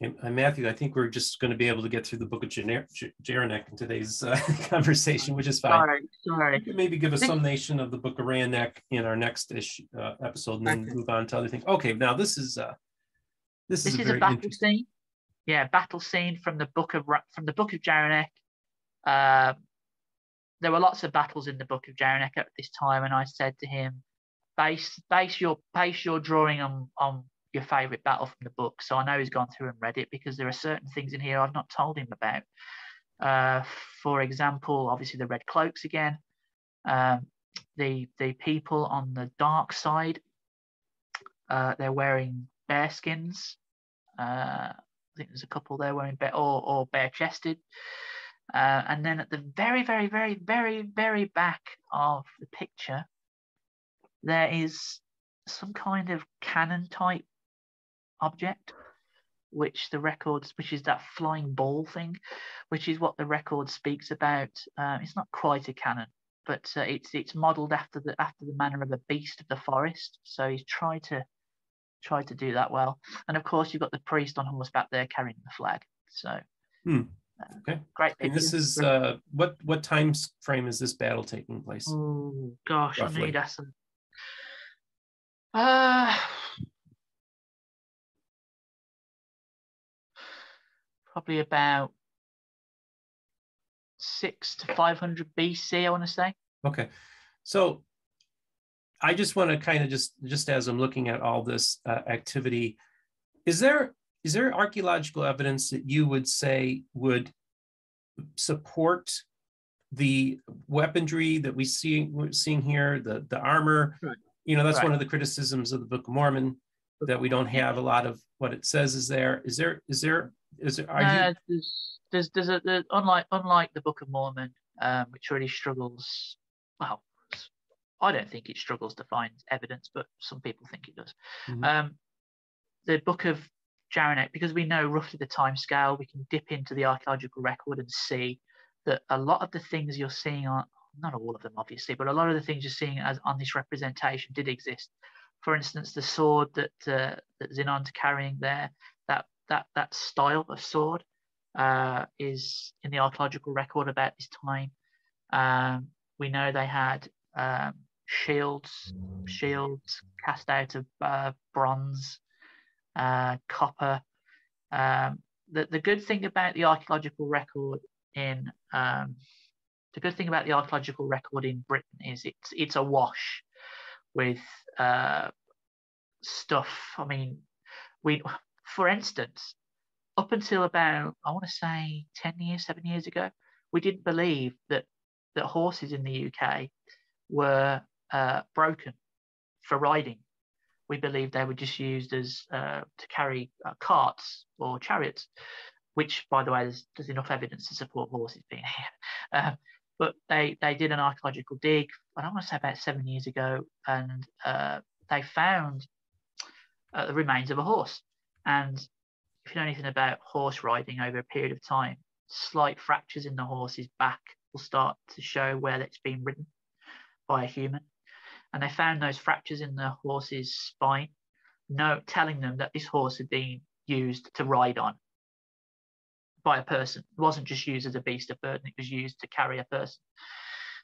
Okay, Matthew, I think we're just going to be able to get through the book of Jeraneck in today's uh, conversation, which is fine. Sorry, sorry. maybe give a summation of the book of Rainek in our next issue, uh, episode, and then okay. move on to other things. Okay, now this is uh, this, this is, is a, a battle scene. Yeah, battle scene from the book of from the book of Jeraneck. Uh, there were lots of battles in the book of Jeraneck at this time, and I said to him, base base your base your drawing on on your favorite battle from the book. So I know he's gone through and read it because there are certain things in here I've not told him about. Uh, for example, obviously the red cloaks again, um, the the people on the dark side, uh, they're wearing bear skins. Uh, I think there's a couple there wearing bear or, or bare chested. Uh, and then at the very, very, very, very, very back of the picture, there is some kind of cannon type object, which the records, which is that flying ball thing, which is what the record speaks about. Uh, it's not quite a cannon, but uh, it's it's modelled after the after the manner of a beast of the forest. So he's tried to tried to do that well. And of course, you've got the priest on horseback there carrying the flag. So. Hmm. Okay. Great. And this is uh, what what time frame is this battle taking place? Oh gosh, roughly? I need some. Uh, probably about six to 500 BC, I want to say. Okay. So I just want to kind of just, just as I'm looking at all this uh, activity, is there, is there archaeological evidence that you would say would support the weaponry that we see we're seeing here, the, the armor? Right. You know, that's right. one of the criticisms of the Book of Mormon that we don't have a lot of what it says is there. Is there, is there is there Are uh, you... There's, there's, there's a there's, unlike unlike the Book of Mormon, um, which really struggles. Well, I don't think it struggles to find evidence, but some people think it does. Mm-hmm. Um, the Book of Jeraneck, because we know roughly the time scale, we can dip into the archaeological record and see that a lot of the things you're seeing are not all of them obviously, but a lot of the things you're seeing as on this representation did exist. For instance, the sword that uh, that Zenon's carrying there, that that that style of sword uh, is in the archaeological record about this time. Um, we know they had um, shields, shields cast out of uh, bronze, copper. Um, the, the good thing about the archaeological record in um, the good thing about the archaeological record in Britain is it's it's a wash with uh, stuff. I mean, we for instance, up until about, I want to say 10 years, seven years ago, we didn't believe that, that horses in the UK were uh, broken for riding. We believe they were just used as uh, to carry uh, carts or chariots, which, by the way, there's, there's enough evidence to support horses being here. Um, but they, they did an archaeological dig, I don't want to say about seven years ago, and uh, they found uh, the remains of a horse. And if you know anything about horse riding over a period of time, slight fractures in the horse's back will start to show where it's been ridden by a human. And they found those fractures in the horse's spine, no, telling them that this horse had been used to ride on by a person. It wasn't just used as a beast of burden, it was used to carry a person.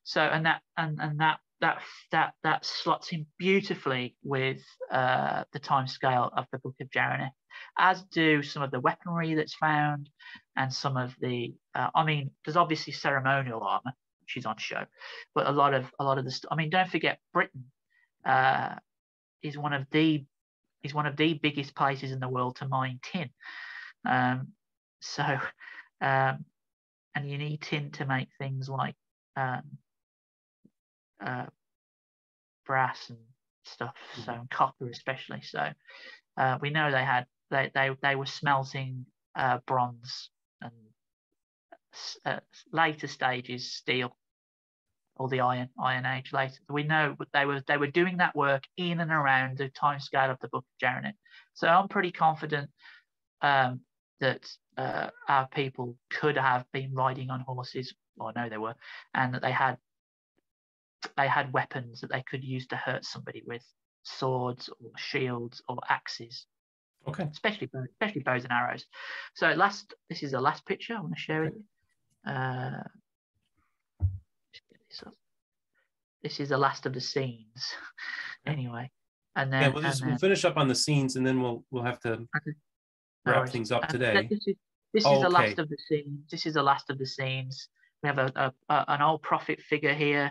So and that and, and that that that that slots in beautifully with uh, the time scale of the Book of Jeraneck as do some of the weaponry that's found and some of the. Uh, I mean, there's obviously ceremonial armor, is on show, but a lot of a lot of the. I mean, don't forget Britain uh, is one of the is one of the biggest places in the world to mine tin. Um, so Um, and you need tin to make things like um, uh, brass and stuff, so and copper especially. So uh, we know they had they they they were smelting uh, bronze uh, later stages steel or the iron iron age later. We know they were they were doing that work in and around the time scale of the book of Jeraneck. So I'm pretty confident um, that uh, our people could have been riding on horses. Well, I know they were, and that they had they had weapons that they could use to hurt somebody with swords or shields or axes. Okay. Especially especially bows and arrows. So last this is the last picture I want to share okay. with you. Uh, this, this is the last of the scenes. anyway. And then yeah, we'll, just, then, we'll finish up on the scenes and then we'll we'll have to okay. wrap things up today. This is, this is the last of the scenes. This is the last of the scenes. We have a, a, a an old prophet figure here,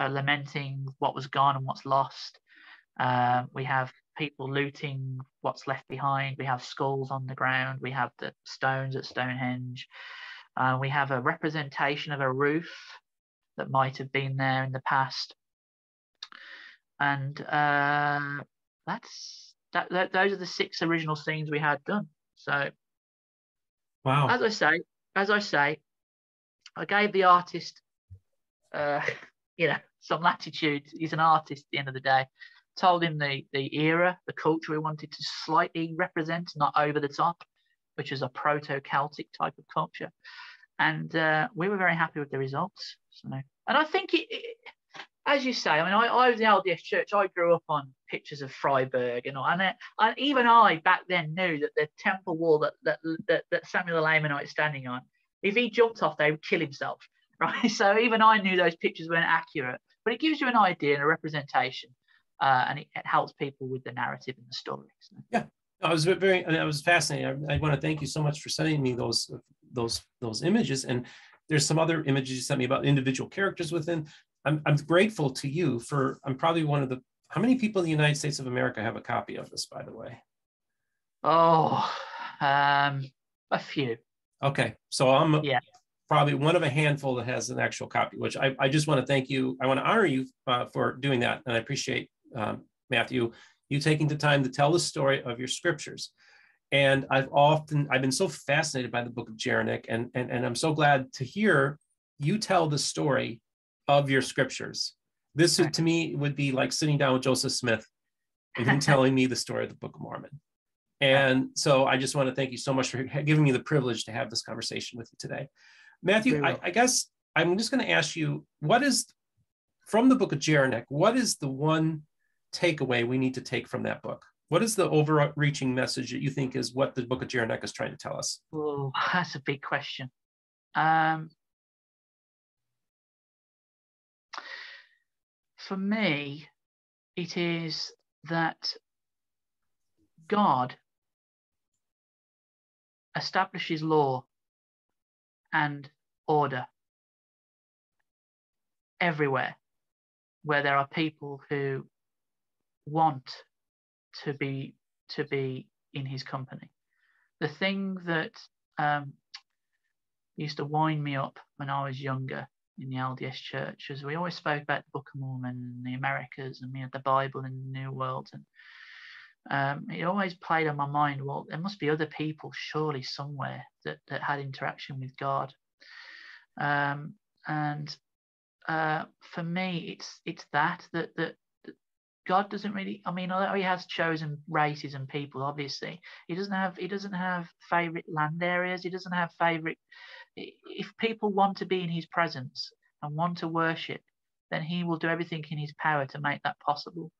uh, lamenting what was gone and what's lost. Uh, we have people looting what's left behind. We have skulls on the ground. We have the stones at Stonehenge. Uh, we have a representation of a roof that might have been there in the past. And uh, that's that, that, Those are the six original scenes we had done. So, wow. As I say, as I say, I gave the artist, uh, you know, some latitude. He's an artist at the end of the day. Told him the the era, the culture we wanted to slightly represent, not over the top, which is a proto-Celtic type of culture and uh, we were very happy with the results. So, and I think it, it as you say, I mean, I, I was in the LDS church. I grew up on pictures of Friberg, and and, it, and even I back then knew that the temple wall that that that, that Samuel the Lamanite is standing on, if he jumped off, they would kill himself, right? So even I knew those pictures weren't accurate, but it gives you an idea and a representation, uh, and it, it, helps people with the narrative and the story. So. Yeah, I was very, I was fascinated. I, I, want to thank you so much for sending me those those those images. And there's some other images you sent me about individual characters within. I'm I'm grateful to you for. I'm probably one of the. How many people in the United States of America have a copy of this, by the way? Oh, um, a few. Okay, so I'm yeah. probably one of a handful that has an actual copy. Which I, I just want to thank you. I want to honor you uh, for doing that, and I appreciate um, Matthew you taking the time to tell the story of your scriptures. And I've often, I've been so fascinated by the book of Jeraneck, and, and, and I'm so glad to hear you tell the story of your scriptures. This to me would be like sitting down with Joseph Smith and him telling me the story of the Book of Mormon. And so I just want to thank you so much for giving me the privilege to have this conversation with you today. Matthew, I, I, guess I'm just going to ask you what is from the book of Jeraneck, what is the one takeaway we need to take from that book? What is the overreaching message that you think is what the book of Jeraneck is trying to tell us? Oh, that's a big question. Um, for me, it is that God establishes law and order everywhere where there are people who want to be to be in his company. The thing that um, used to wind me up when I was younger in the LDS church was we always spoke about the Book of Mormon and the Americas and we had the Bible and the New World and um, it always played on my mind. Well, there must be other people surely somewhere that that had interaction with God. Um, and uh, for me, it's it's that that that God doesn't really. I mean, although He has chosen races and people, obviously, He doesn't have. He doesn't have favorite land areas. He doesn't have favorite. If people want to be in His presence and want to worship, then He will do everything in His power to make that possible.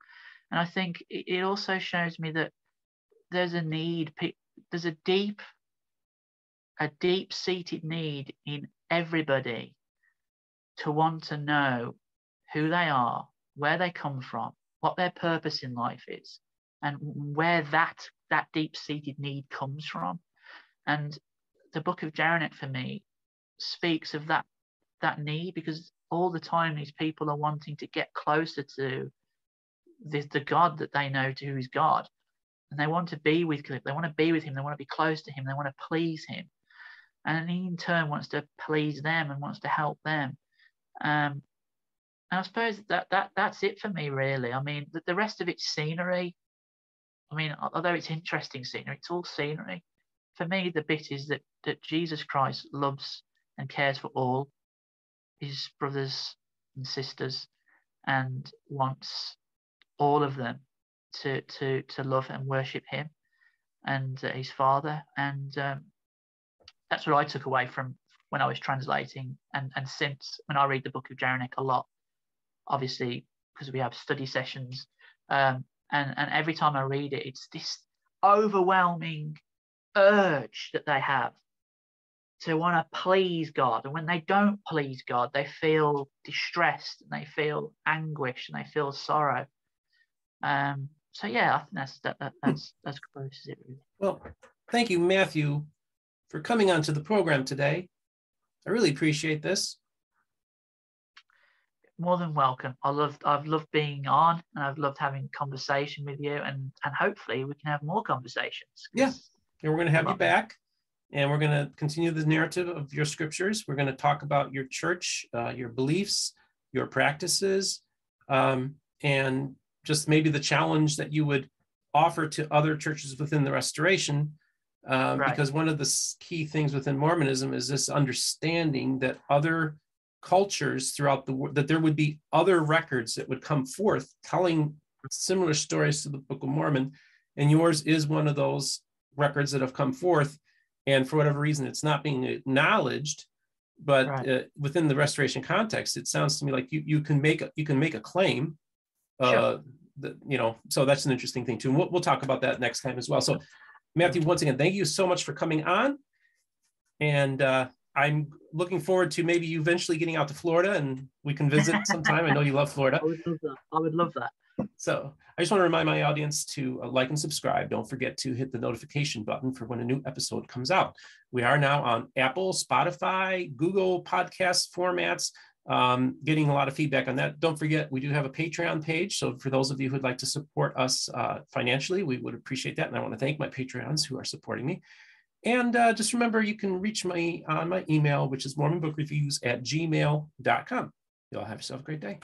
And I think it also shows me that there's a need. There's a deep, a deep-seated need in everybody to want to know who they are, where they come from, what their purpose in life is, and where that that deep-seated need comes from. And the book of Jeraneck for me speaks of that that need because all the time these people are wanting to get closer to the, the God that they know to who is God. And they want to be with they want to be with him, they want to be close to him, they want to please him. and he in turn wants to please them and wants to help them. Um, and I suppose that that that's it for me, really. I mean, the, the rest of it's scenery. I mean, although it's interesting scenery, it's all scenery. For me, the bit is that that Jesus Christ loves and cares for all his brothers and sisters, and wants all of them to to to love and worship Him and uh, His Father, and um, that's what I took away from when I was translating, and and since when I read the Book of Jeraneck a lot, obviously because we have study sessions, um, and and every time I read it, it's this overwhelming urge that they have to want to please God. And when they don't please God, they feel distressed and they feel anguish and they feel sorrow. Um, so yeah, I think that's that, that that's that's close it really. Well, thank you, Matthew, for coming onto the program today. I really appreciate this. More than welcome. I loved I've loved being on and I've loved having conversation with you and and hopefully we can have more conversations. Yeah. And we're gonna have you back and we're going to continue the narrative of your scriptures. We're going to talk about your church, uh, your beliefs, your practices, um, and just maybe the challenge that you would offer to other churches within the restoration. Um, right. Because one of the key things within Mormonism is this understanding that other cultures throughout the world, that there would be other records that would come forth telling similar stories to the Book of Mormon. And yours is one of those records that have come forth and for whatever reason it's not being acknowledged but right. uh, within the restoration context it sounds to me like you, you can make a, you can make a claim uh, sure. that, you know so that's an interesting thing too and we'll, we'll talk about that next time as well so matthew once again thank you so much for coming on and uh, i'm looking forward to maybe you eventually getting out to florida and we can visit sometime i know you love florida i would love that i would love that so I just want to remind my audience to uh, like and subscribe. Don't forget to hit the notification button for when a new episode comes out. We are now on Apple, Spotify, Google podcast formats. Um, getting a lot of feedback on that. Don't forget, we do have a Patreon page. So for those of you who'd like to support us uh, financially, we would appreciate that. And I want to thank my Patreons who are supporting me. And uh, just remember, you can reach me on my email, which is mormonbookreviews at gmail.com. Y'all have yourself a great day.